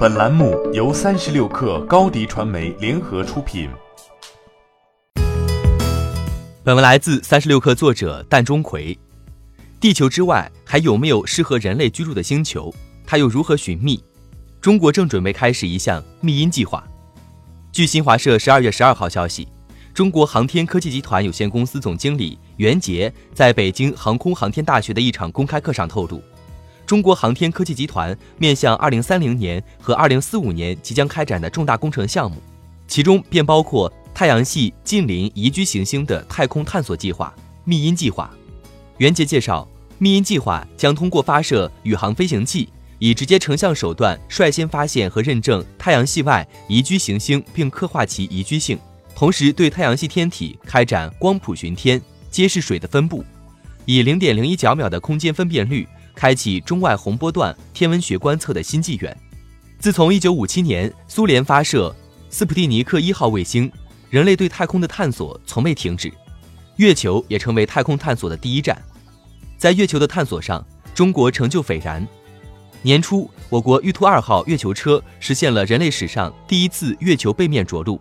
本栏目由三十六氪高低传媒联合出品。本文来自三十六氪作者蛋钟馗。地球之外还有没有适合人类居住的星球？它又如何寻觅？中国正准备开始一项觅音计划。据新华社十二月十二号消息，中国航天科技集团有限公司总经理袁杰在北京航空航天大学的一场公开课上透露。中国航天科技集团面向二零三零年和二零四五年即将开展的重大工程项目，其中便包括太阳系近邻宜居行星的太空探索计划——觅阴计划。袁杰介绍，觅阴计划将通过发射宇航飞行器，以直接成像手段率先发现和认证太阳系外宜居行星，并刻画其宜居性，同时对太阳系天体开展光谱巡天，揭示水的分布，以零点零一角秒的空间分辨率。开启中外红波段天文学观测的新纪元。自从1957年苏联发射斯普蒂尼克一号卫星，人类对太空的探索从未停止，月球也成为太空探索的第一站。在月球的探索上，中国成就斐然。年初，我国玉兔二号月球车实现了人类史上第一次月球背面着陆，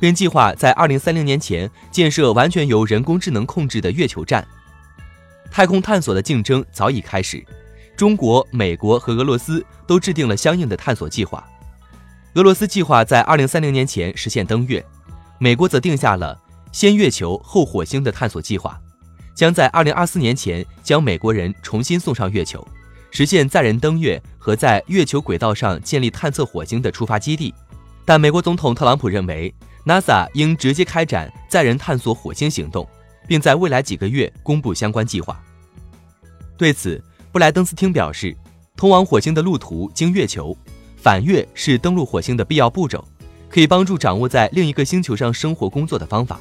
并计划在2030年前建设完全由人工智能控制的月球站。太空探索的竞争早已开始。中国、美国和俄罗斯都制定了相应的探索计划。俄罗斯计划在二零三零年前实现登月，美国则定下了先月球后火星的探索计划，将在二零二四年前将美国人重新送上月球，实现载人登月和在月球轨道上建立探测火星的出发基地。但美国总统特朗普认为，NASA 应直接开展载人探索火星行动，并在未来几个月公布相关计划。对此，布莱登斯汀表示，通往火星的路途经月球，返月是登陆火星的必要步骤，可以帮助掌握在另一个星球上生活工作的方法。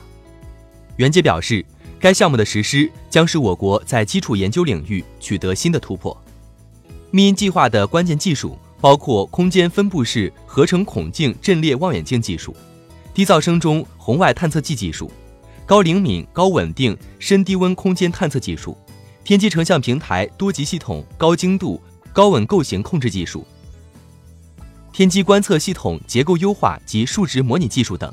袁杰表示，该项目的实施将使我国在基础研究领域取得新的突破。密音计划的关键技术包括空间分布式合成孔径阵列望远镜技术、低噪声中红外探测器技术、高灵敏、高稳定深低温空间探测技术。天基成像平台多级系统高精度高稳构型控制技术、天基观测系统结构优化及数值模拟技术等。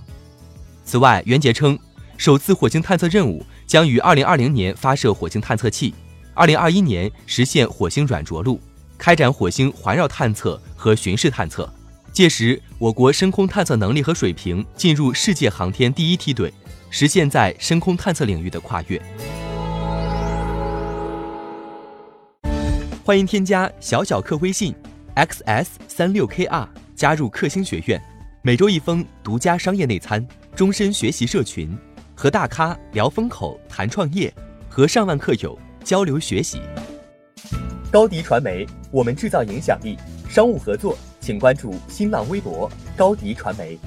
此外，袁杰称，首次火星探测任务将于二零二零年发射火星探测器，二零二一年实现火星软着陆，开展火星环绕探测和巡视探测。届时，我国深空探测能力和水平进入世界航天第一梯队，实现在深空探测领域的跨越。欢迎添加小小客微信，xs 三六 kr 加入克星学院，每周一封独家商业内参，终身学习社群，和大咖聊风口谈创业，和上万客友交流学习。高迪传媒，我们制造影响力。商务合作，请关注新浪微博高迪传媒。